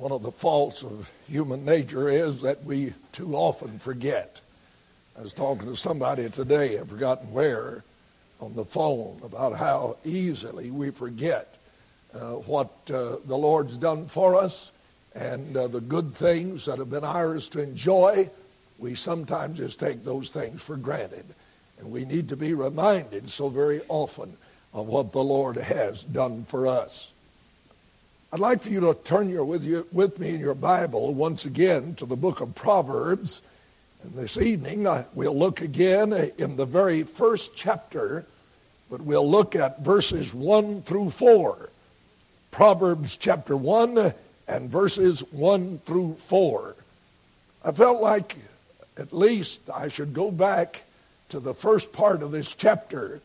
One of the faults of human nature is that we too often forget. I was talking to somebody today, I've forgotten where, on the phone about how easily we forget uh, what uh, the Lord's done for us and uh, the good things that have been ours to enjoy. We sometimes just take those things for granted. And we need to be reminded so very often of what the Lord has done for us. I'd like for you to turn your, with, you, with me in your Bible once again to the book of Proverbs. And this evening uh, we'll look again in the very first chapter, but we'll look at verses 1 through 4. Proverbs chapter 1 and verses 1 through 4. I felt like at least I should go back to the first part of this chapter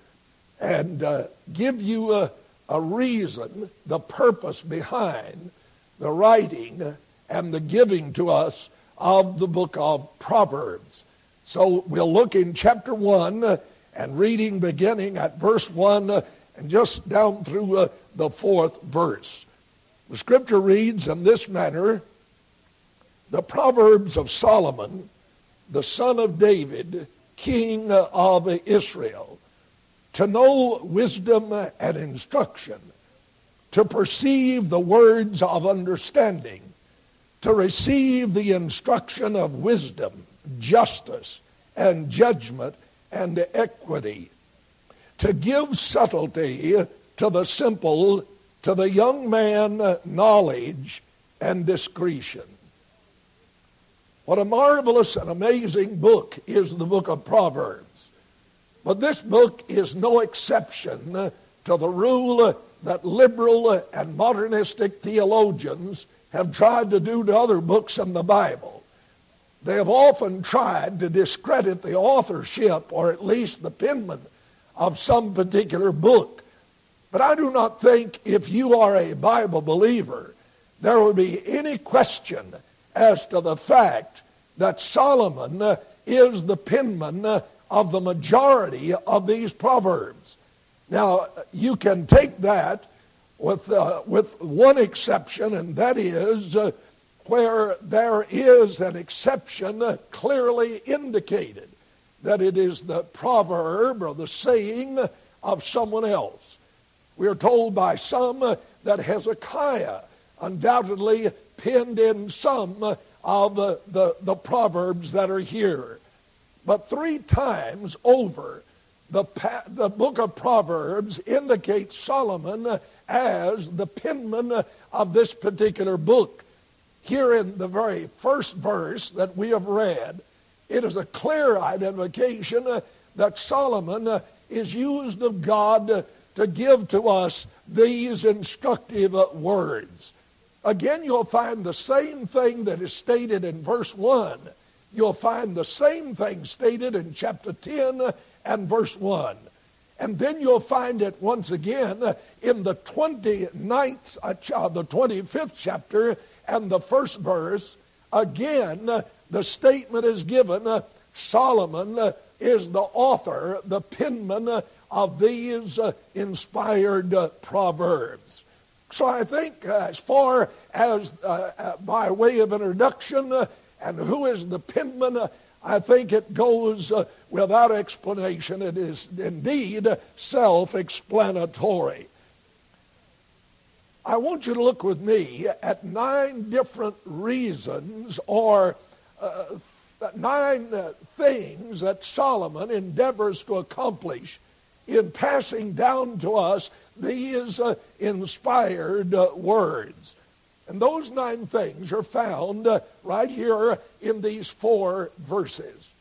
and uh, give you a a reason, the purpose behind the writing and the giving to us of the book of Proverbs. So we'll look in chapter 1 and reading beginning at verse 1 and just down through uh, the fourth verse. The scripture reads in this manner The Proverbs of Solomon, the son of David, king of Israel to know wisdom and instruction, to perceive the words of understanding, to receive the instruction of wisdom, justice, and judgment and equity, to give subtlety to the simple, to the young man knowledge and discretion. What a marvelous and amazing book is the book of Proverbs. But this book is no exception to the rule that liberal and modernistic theologians have tried to do to other books in the Bible. They have often tried to discredit the authorship or at least the penman of some particular book. But I do not think if you are a Bible believer, there would be any question as to the fact that Solomon is the penman of the majority of these proverbs. Now, you can take that with, uh, with one exception, and that is uh, where there is an exception clearly indicated that it is the proverb or the saying of someone else. We are told by some that Hezekiah undoubtedly penned in some of the, the, the proverbs that are here. But three times over, the, the book of Proverbs indicates Solomon as the penman of this particular book. Here in the very first verse that we have read, it is a clear identification that Solomon is used of God to give to us these instructive words. Again, you'll find the same thing that is stated in verse 1 you'll find the same thing stated in chapter 10 and verse 1. And then you'll find it once again in the 29th, uh, the 25th chapter and the first verse. Again, the statement is given Solomon is the author, the penman of these uh, inspired uh, proverbs. So I think, uh, as far as uh, uh, by way of introduction, and who is the penman? I think it goes uh, without explanation. It is indeed self explanatory. I want you to look with me at nine different reasons or uh, nine uh, things that Solomon endeavors to accomplish in passing down to us these uh, inspired uh, words. And those nine things are found uh, right here in these four verses.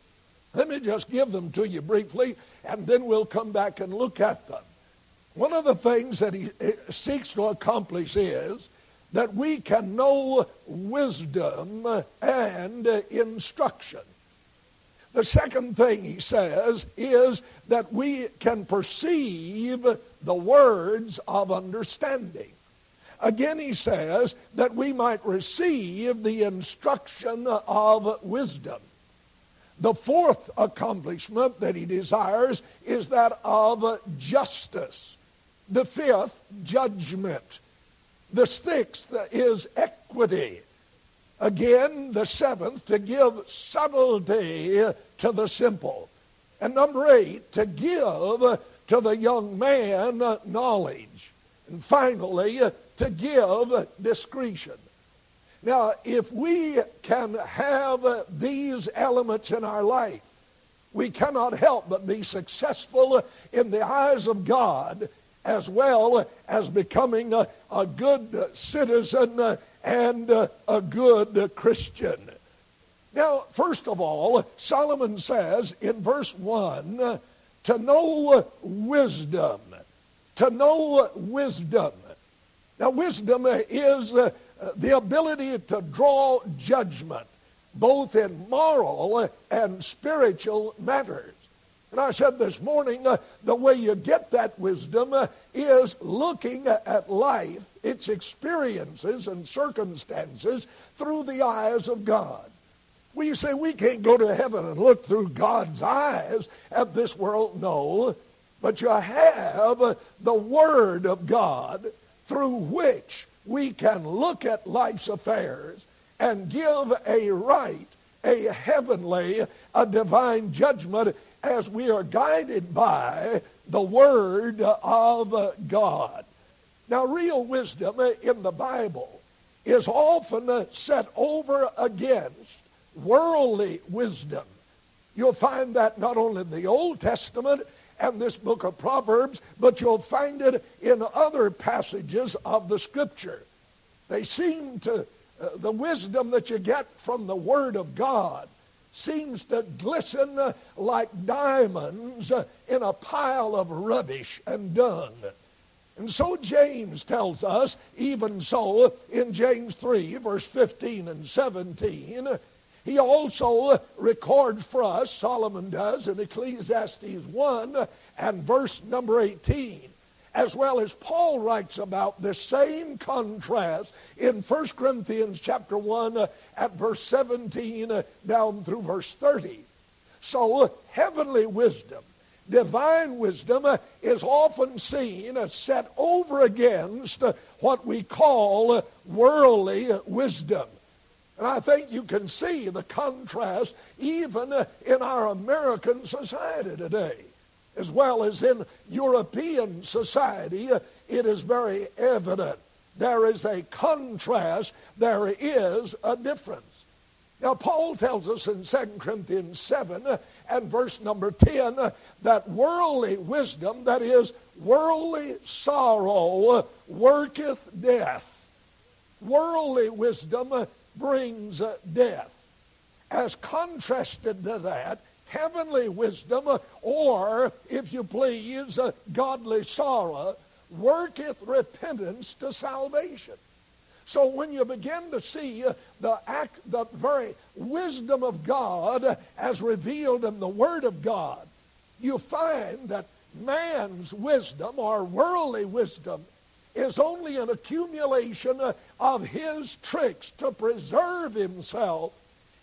Let me just give them to you briefly, and then we'll come back and look at them. One of the things that he seeks to accomplish is that we can know wisdom and instruction. The second thing he says is that we can perceive the words of understanding. Again, he says that we might receive the instruction of wisdom. The fourth accomplishment that he desires is that of justice. The fifth, judgment. The sixth is equity. Again, the seventh, to give subtlety to the simple. And number eight, to give to the young man knowledge. And finally, to give discretion. Now, if we can have these elements in our life, we cannot help but be successful in the eyes of God as well as becoming a, a good citizen and a good Christian. Now, first of all, Solomon says in verse 1 to know wisdom. To know wisdom. Now, wisdom is the ability to draw judgment, both in moral and spiritual matters. And I said this morning, uh, the way you get that wisdom uh, is looking at life, its experiences and circumstances through the eyes of God. You say we can't go to heaven and look through God's eyes at this world. No, but you have the Word of God through which we can look at life's affairs and give a right, a heavenly, a divine judgment as we are guided by the Word of God. Now, real wisdom in the Bible is often set over against worldly wisdom. You'll find that not only in the Old Testament and this book of Proverbs, but you'll find it in other passages of the Scripture. They seem to, uh, the wisdom that you get from the Word of God seems to glisten like diamonds in a pile of rubbish and dung. And so James tells us, even so, in James 3, verse 15 and 17, he also records for us, Solomon does, in Ecclesiastes 1 and verse number 18, as well as Paul writes about the same contrast in 1 Corinthians chapter 1 uh, at verse 17 uh, down through verse 30. So heavenly wisdom, divine wisdom is often seen as set over against what we call worldly wisdom. And I think you can see the contrast even in our American society today as well as in European society, it is very evident. There is a contrast, there is a difference. Now, Paul tells us in 2 Corinthians 7 and verse number 10 that worldly wisdom, that is, worldly sorrow, worketh death. Worldly wisdom brings uh, death. As contrasted to that, heavenly wisdom, uh, or, if you please, uh, godly sorrow, worketh repentance to salvation. So when you begin to see the act, the very wisdom of God as revealed in the Word of God, you find that man's wisdom or worldly wisdom is only an accumulation of his tricks to preserve himself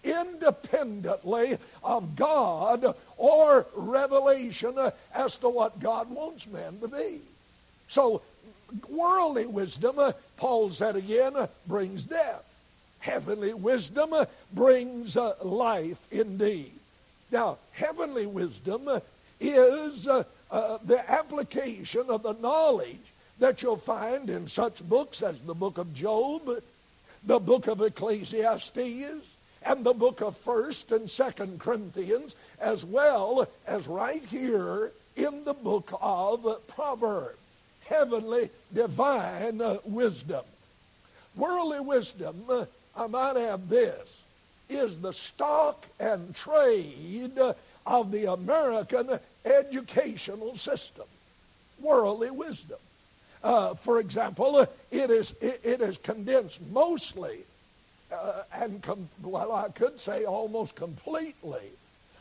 independently of God or revelation as to what God wants man to be. So, worldly wisdom, Paul said again, brings death. Heavenly wisdom brings life indeed. Now, heavenly wisdom is uh, uh, the application of the knowledge that you'll find in such books as the book of Job, the book of Ecclesiastes, and the book of 1st and 2nd Corinthians, as well as right here in the book of Proverbs. Heavenly, divine wisdom. Worldly wisdom, I might add this, is the stock and trade of the American educational system. Worldly wisdom. Uh, for example, it is, it, it is condensed mostly uh, and com- well, I could say almost completely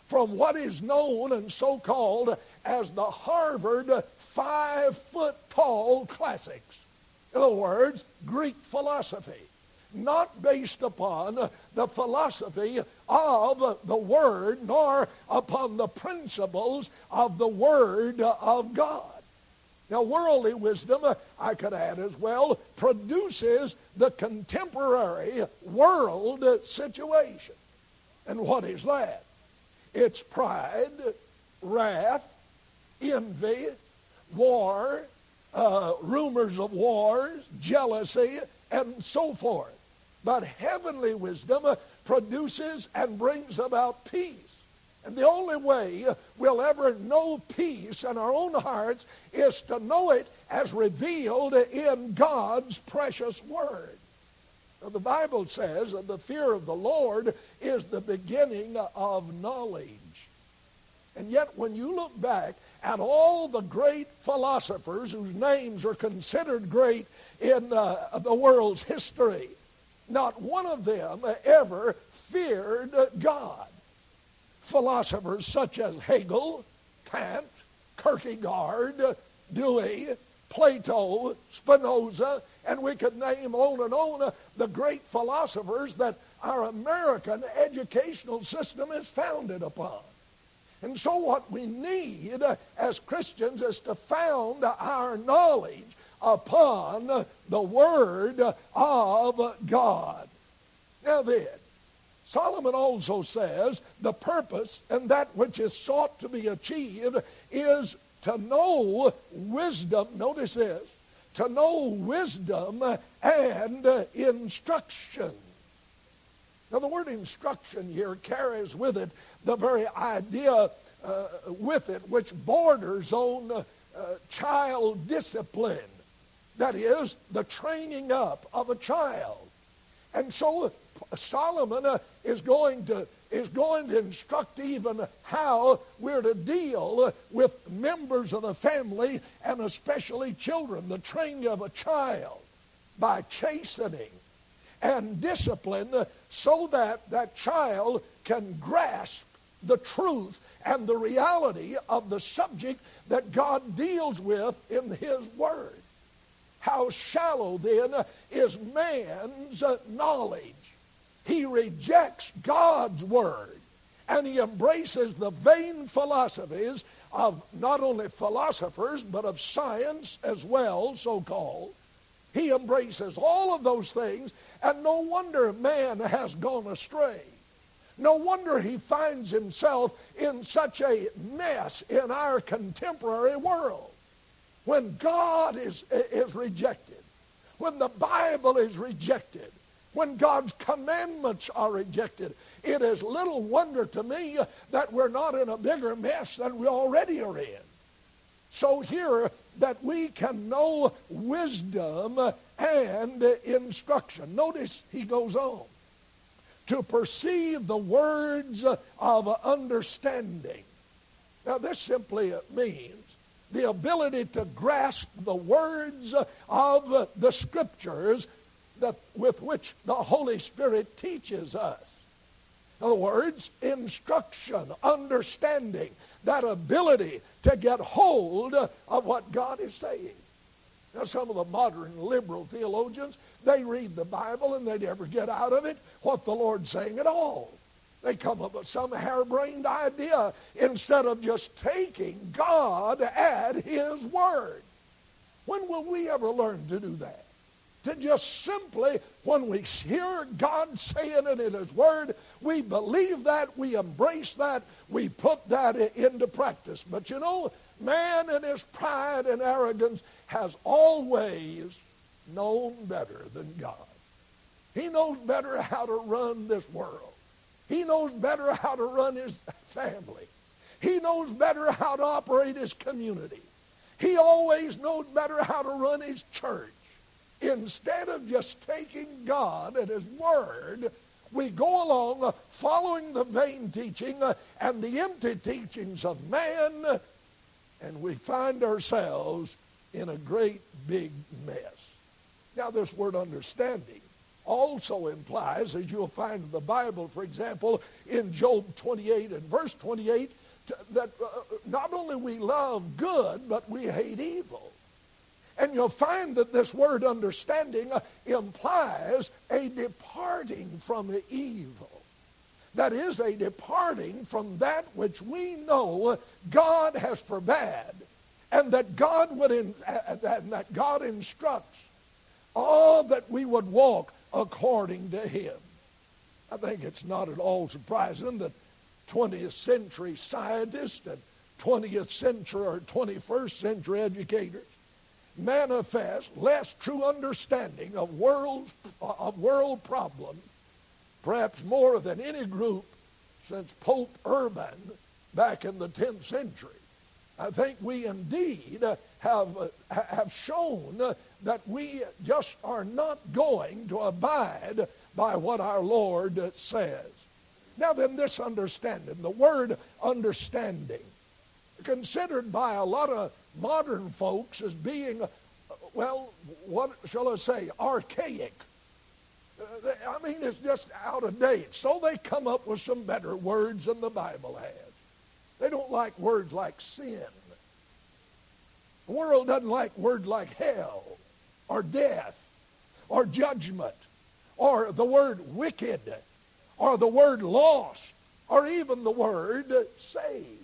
from what is known and so called as the Harvard five foot tall classics. In other words, Greek philosophy, not based upon the philosophy of the Word nor upon the principles of the Word of God. Now, worldly wisdom, uh, I could add as well, produces the contemporary world situation. And what is that? It's pride, wrath, envy, war, uh, rumors of wars, jealousy, and so forth. But heavenly wisdom produces and brings about peace. And the only way we'll ever know peace in our own hearts is to know it as revealed in God's precious Word. Now, the Bible says that the fear of the Lord is the beginning of knowledge. And yet, when you look back at all the great philosophers whose names are considered great in uh, the world's history, not one of them ever feared God. Philosophers such as Hegel, Kant, Kierkegaard, Dewey, Plato, Spinoza, and we could name on and on uh, the great philosophers that our American educational system is founded upon. And so what we need uh, as Christians is to found our knowledge upon the Word of God. Now then, Solomon also says the purpose and that which is sought to be achieved is to know wisdom. Notice this to know wisdom and instruction. Now, the word instruction here carries with it the very idea uh, with it which borders on uh, child discipline. That is, the training up of a child. And so Solomon uh, is going to is going to instruct even how we're to deal with members of the family and especially children, the training of a child by chastening and discipline so that that child can grasp the truth and the reality of the subject that God deals with in his word. How shallow then is man's knowledge. He rejects God's word and he embraces the vain philosophies of not only philosophers but of science as well, so called. He embraces all of those things, and no wonder man has gone astray. No wonder he finds himself in such a mess in our contemporary world. When God is, is rejected, when the Bible is rejected, when God's commandments are rejected, it is little wonder to me that we're not in a bigger mess than we already are in. So here that we can know wisdom and instruction. Notice he goes on. To perceive the words of understanding. Now this simply means the ability to grasp the words of the scriptures that, with which the Holy Spirit teaches us. In other words, instruction, understanding, that ability to get hold of what God is saying. Now, some of the modern liberal theologians, they read the Bible and they never get out of it what the Lord's saying at all. They come up with some harebrained idea instead of just taking God at His word. When will we ever learn to do that? To just simply, when we hear God saying it in His Word, we believe that, we embrace that, we put that into practice. But you know, man in his pride and arrogance has always known better than God. He knows better how to run this world. He knows better how to run his family. He knows better how to operate his community. He always knows better how to run his church. Instead of just taking God at His Word, we go along following the vain teaching and the empty teachings of man, and we find ourselves in a great big mess. Now, this word understanding also implies, as you'll find in the Bible, for example, in Job 28 and verse 28, that uh, not only we love good, but we hate evil. And you'll find that this word understanding uh, implies a departing from the evil. That is a departing from that which we know God has forbade and that God would in, and that God instructs all that we would walk according to him. I think it's not at all surprising that 20th century scientists and 20th century or 21st century educators manifest less true understanding of world, of world problems, perhaps more than any group since Pope Urban back in the 10th century. I think we indeed have, have shown that we just are not going to abide by what our Lord says. Now then, this understanding, the word understanding, considered by a lot of modern folks as being, uh, well, what shall I say, archaic. Uh, I mean, it's just out of date. So they come up with some better words than the Bible has. They don't like words like sin. The world doesn't like words like hell or death or judgment or the word wicked or the word lost or even the word saved.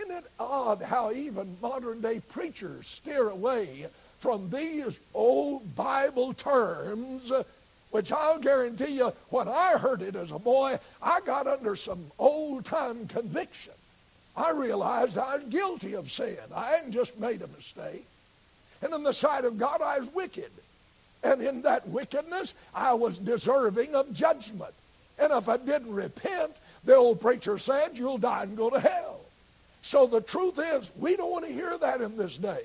Isn't it odd how even modern day preachers steer away from these old Bible terms, which I'll guarantee you, when I heard it as a boy, I got under some old time conviction. I realized I was guilty of sin. I hadn't just made a mistake. And in the sight of God, I was wicked. And in that wickedness, I was deserving of judgment. And if I didn't repent, the old preacher said, you'll die and go to hell. So the truth is, we don't want to hear that in this day.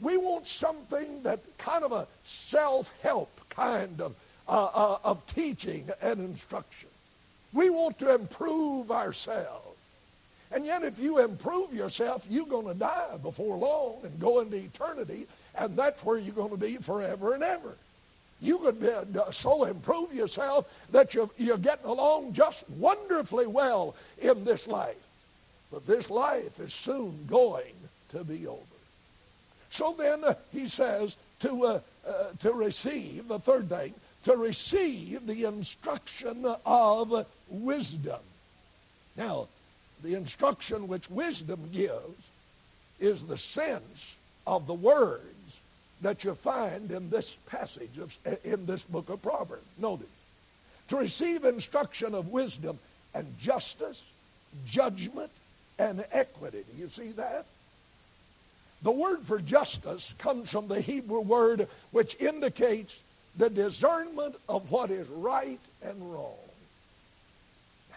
We want something that kind of a self-help kind of, uh, uh, of teaching and instruction. We want to improve ourselves. And yet, if you improve yourself, you're going to die before long and go into eternity, and that's where you're going to be forever and ever. You could be, uh, so improve yourself that you're, you're getting along just wonderfully well in this life. But this life is soon going to be over. So then uh, he says to, uh, uh, to receive, the third thing, to receive the instruction of wisdom. Now, the instruction which wisdom gives is the sense of the words that you find in this passage, of, in this book of Proverbs. Notice, to receive instruction of wisdom and justice, judgment, and equity. Do you see that? The word for justice comes from the Hebrew word which indicates the discernment of what is right and wrong.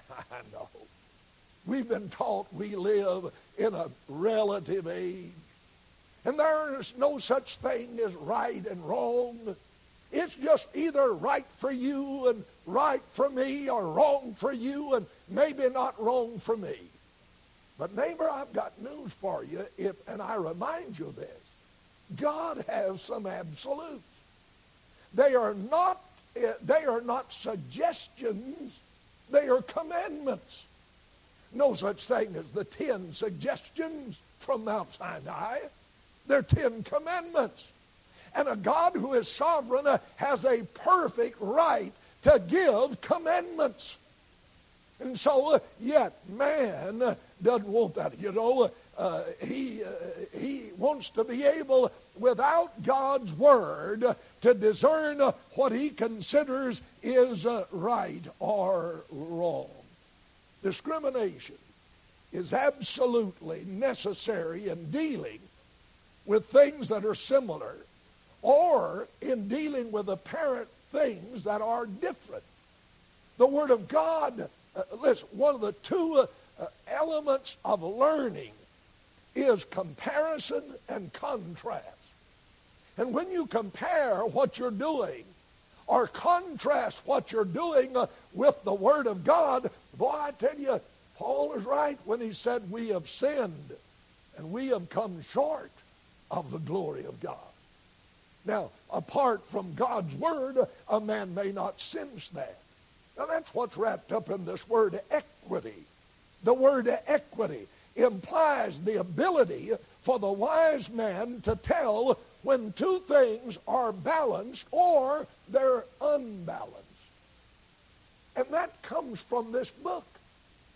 I know. We've been taught we live in a relative age. And there is no such thing as right and wrong. It's just either right for you and right for me or wrong for you and maybe not wrong for me. But neighbor, I've got news for you, if, and I remind you of this. God has some absolutes. They are not, eh, they are not suggestions, they are commandments. No such thing as the ten suggestions from Mount Sinai. They're ten commandments. And a God who is sovereign eh, has a perfect right to give commandments. And so, uh, yet, man doesn't want that. You know, uh, he, uh, he wants to be able, without God's word, to discern what he considers is uh, right or wrong. Discrimination is absolutely necessary in dealing with things that are similar or in dealing with apparent things that are different. The Word of God, uh, listen, one of the two uh, elements of learning is comparison and contrast. And when you compare what you're doing or contrast what you're doing uh, with the Word of God, boy, I tell you, Paul is right when he said we have sinned and we have come short of the glory of God. Now, apart from God's Word, a man may not sense that. Now, that's what's wrapped up in this word equity. The word equity implies the ability for the wise man to tell when two things are balanced or they're unbalanced. And that comes from this book.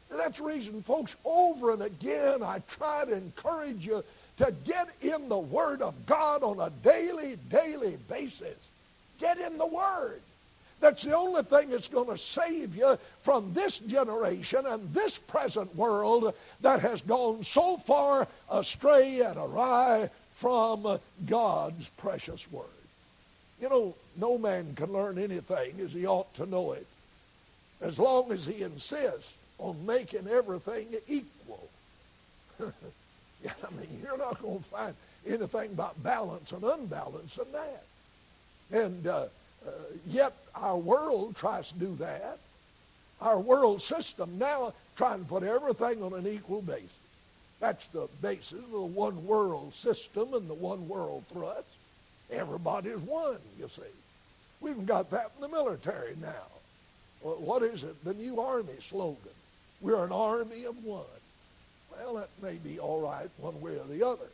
And that's the reason, folks, over and again, I try to encourage you to get in the Word of God on a daily, daily basis. Get in the Word. That's the only thing that's going to save you from this generation and this present world that has gone so far astray and awry from God's precious Word. You know, no man can learn anything as he ought to know it as long as he insists on making everything equal. yeah, I mean, you're not going to find anything about balance and unbalance in that. And uh, uh, yet our world tries to do that. Our world system now trying to put everything on an equal basis. That's the basis of the one world system and the one world thrust. Everybody's one, you see. We have got that in the military now. What is it? The new Army slogan. We're an army of one. Well, that may be all right one way or the other.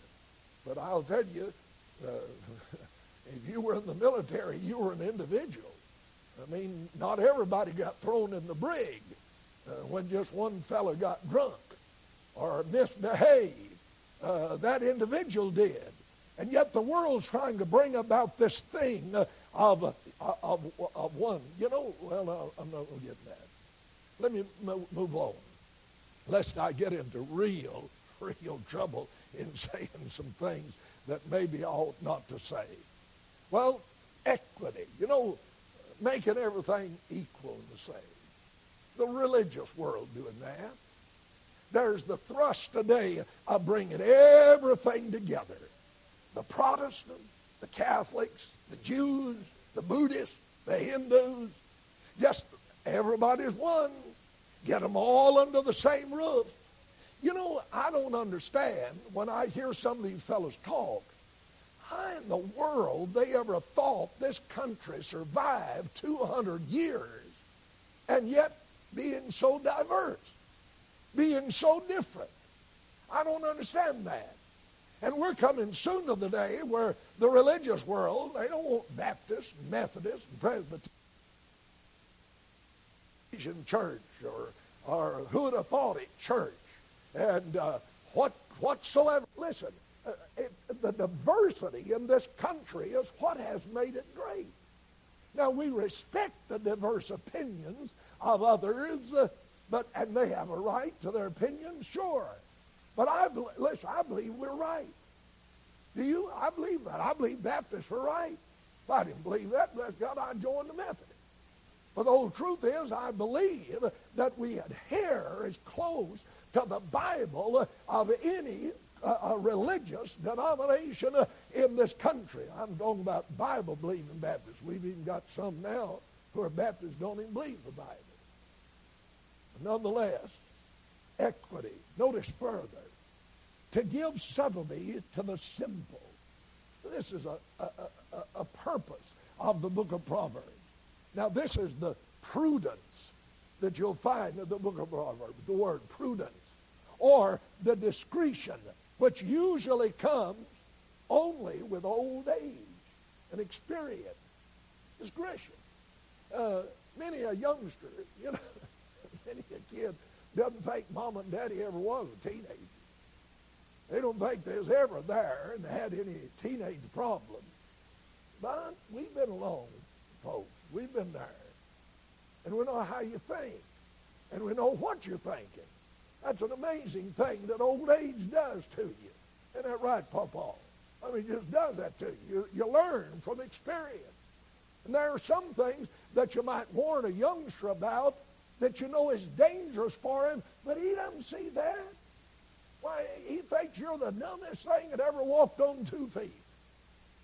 But I'll tell you, uh, if you were in the military, you were an individual. I mean, not everybody got thrown in the brig uh, when just one fellow got drunk or misbehaved. Uh, that individual did. And yet the world's trying to bring about this thing of, of, of one. You know, well, I'm not going to get that. Let me move on. Lest I get into real, real trouble in saying some things that maybe I ought not to say. Well, equity. You know, making everything equal and the same. The religious world doing that. There's the thrust today of bringing everything together. The Protestant, the Catholics, the Jews, the Buddhists, the Hindus, just everybody's one. Get them all under the same roof. You know, I don't understand when I hear some of these fellows talk how in the world they ever thought this country survived 200 years and yet being so diverse, being so different. I don't understand that. And we're coming soon to the day where the religious world, they don't want Baptist, Methodist, Presbyterian church or, or who'd have thought it church and uh, what whatsoever. Listen, it, the diversity in this country is what has made it great. Now we respect the diverse opinions of others, uh, but and they have a right to their opinions, sure. But I listen. I believe we're right. Do you? I believe that. I believe Baptists are right. If I didn't believe that, bless God, I'd join the Methodists. But the whole truth is, I believe that we adhere as close to the Bible of any uh, religious denomination in this country. I'm talking about Bible-believing Baptists. We've even got some now who are Baptists don't even believe the Bible. But nonetheless, equity. Notice further, to give subtlety to the simple. This is a, a, a, a purpose of the book of Proverbs. Now, this is the prudence that you'll find in the book of Proverbs, the word prudence, or the discretion which usually comes only with old age and experience. Discretion. Uh, many a youngster, you know, many a kid doesn't think mom and daddy ever was a teenager. They don't think they was ever there and had any teenage problems. But we've been along, folks. We've been there. And we know how you think. And we know what you're thinking. That's an amazing thing that old age does to you. Isn't that right, Papa? I mean, it just does that to you. you. You learn from experience. And there are some things that you might warn a youngster about that you know is dangerous for him, but he doesn't see that. Why, he thinks you're the dumbest thing that ever walked on two feet.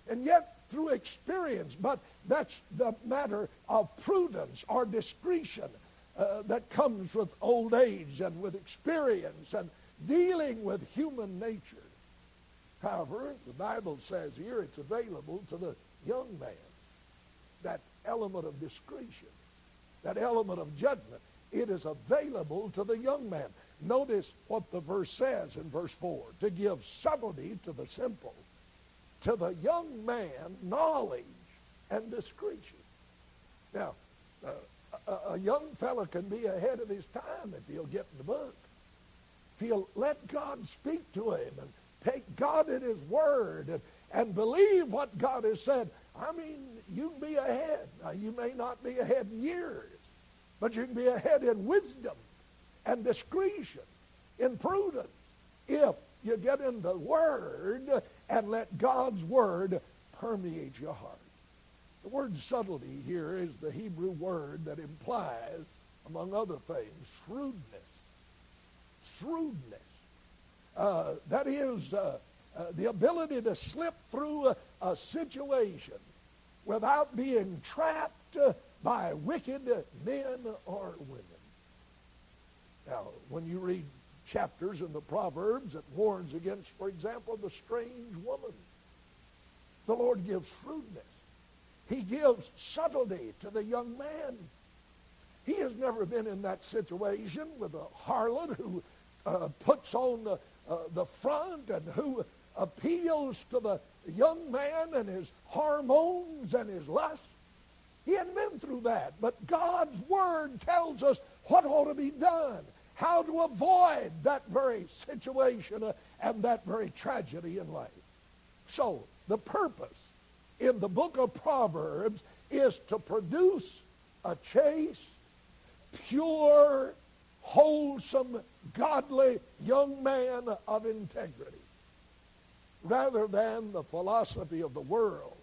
And yet, through experience, but that's the matter of prudence or discretion uh, that comes with old age and with experience and dealing with human nature. However, the Bible says here it's available to the young man. That element of discretion, that element of judgment, it is available to the young man. Notice what the verse says in verse 4 to give subtlety to the simple, to the young man, knowledge and discretion. Now, uh, a, a young fellow can be ahead of his time if he'll get in the book. If he'll let God speak to him and take God at his word and, and believe what God has said, I mean, you can be ahead. Now, you may not be ahead in years, but you can be ahead in wisdom and discretion, in prudence, if you get in the Word and let God's Word permeate your heart. The word subtlety here is the Hebrew word that implies, among other things, shrewdness. Shrewdness. Uh, that is uh, uh, the ability to slip through a, a situation without being trapped uh, by wicked men or women. Now, when you read chapters in the Proverbs that warns against, for example, the strange woman, the Lord gives shrewdness. He gives subtlety to the young man. He has never been in that situation with a harlot who uh, puts on the, uh, the front and who appeals to the young man and his hormones and his lust. He hadn't been through that. But God's Word tells us what ought to be done, how to avoid that very situation uh, and that very tragedy in life. So, the purpose in the book of Proverbs is to produce a chaste, pure, wholesome, godly young man of integrity rather than the philosophy of the world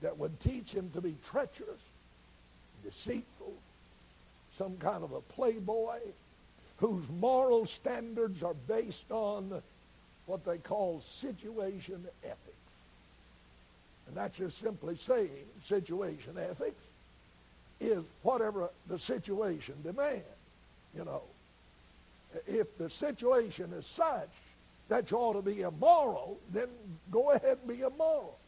that would teach him to be treacherous, deceitful, some kind of a playboy whose moral standards are based on what they call situation ethics. And that's just simply saying situation ethics is whatever the situation demands. You know, if the situation is such that you ought to be immoral, then go ahead and be immoral.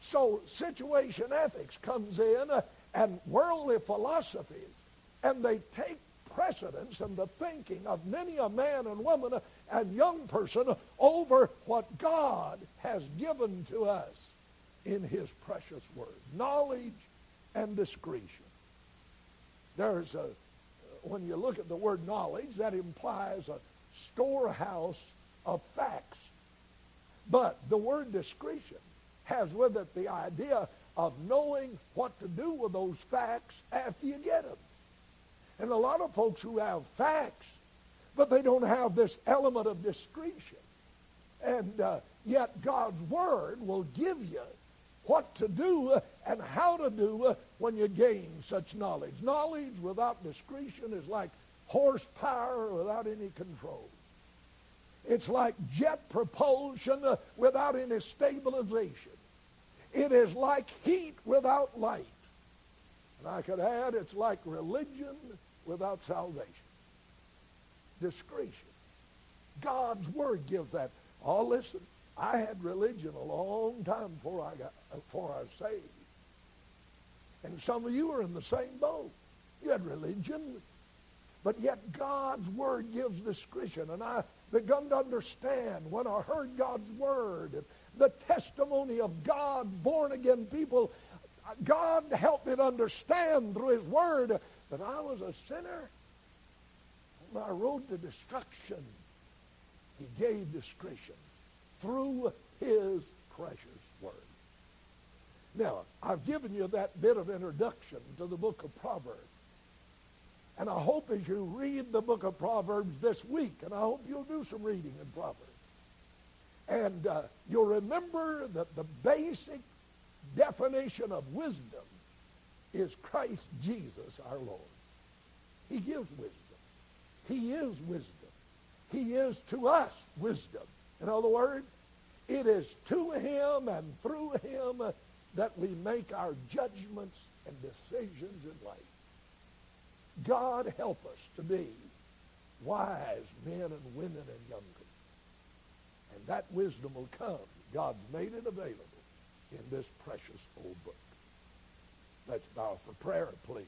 So situation ethics comes in uh, and worldly philosophies, and they take precedence in the thinking of many a man and woman and young person over what God has given to us in his precious word. Knowledge and discretion. There's a, when you look at the word knowledge, that implies a storehouse of facts. But the word discretion has with it the idea of knowing what to do with those facts after you get them. And a lot of folks who have facts, but they don't have this element of discretion. And uh, yet God's Word will give you what to do uh, and how to do uh, when you gain such knowledge. Knowledge without discretion is like horsepower without any control. It's like jet propulsion uh, without any stabilization. It is like heat without light. And I could add, it's like religion without salvation. Discretion. God's word gives that. Oh, listen, I had religion a long time before I got before I was saved. And some of you are in the same boat. You had religion, but yet God's word gives discretion. And I begun to understand when I heard God's word, the testimony of God, born again people. God helped me to understand through his word that I was a sinner on my road to destruction. He gave discretion through his precious word. Now, I've given you that bit of introduction to the book of Proverbs. And I hope as you read the book of Proverbs this week, and I hope you'll do some reading in Proverbs, and uh, you'll remember that the basic definition of wisdom is Christ Jesus our Lord. He gives wisdom. He is wisdom. He is to us wisdom. In other words, it is to him and through him that we make our judgments and decisions in life. God help us to be wise men and women and young people. And that wisdom will come. God's made it available in this precious old book. Let's bow for prayer, please.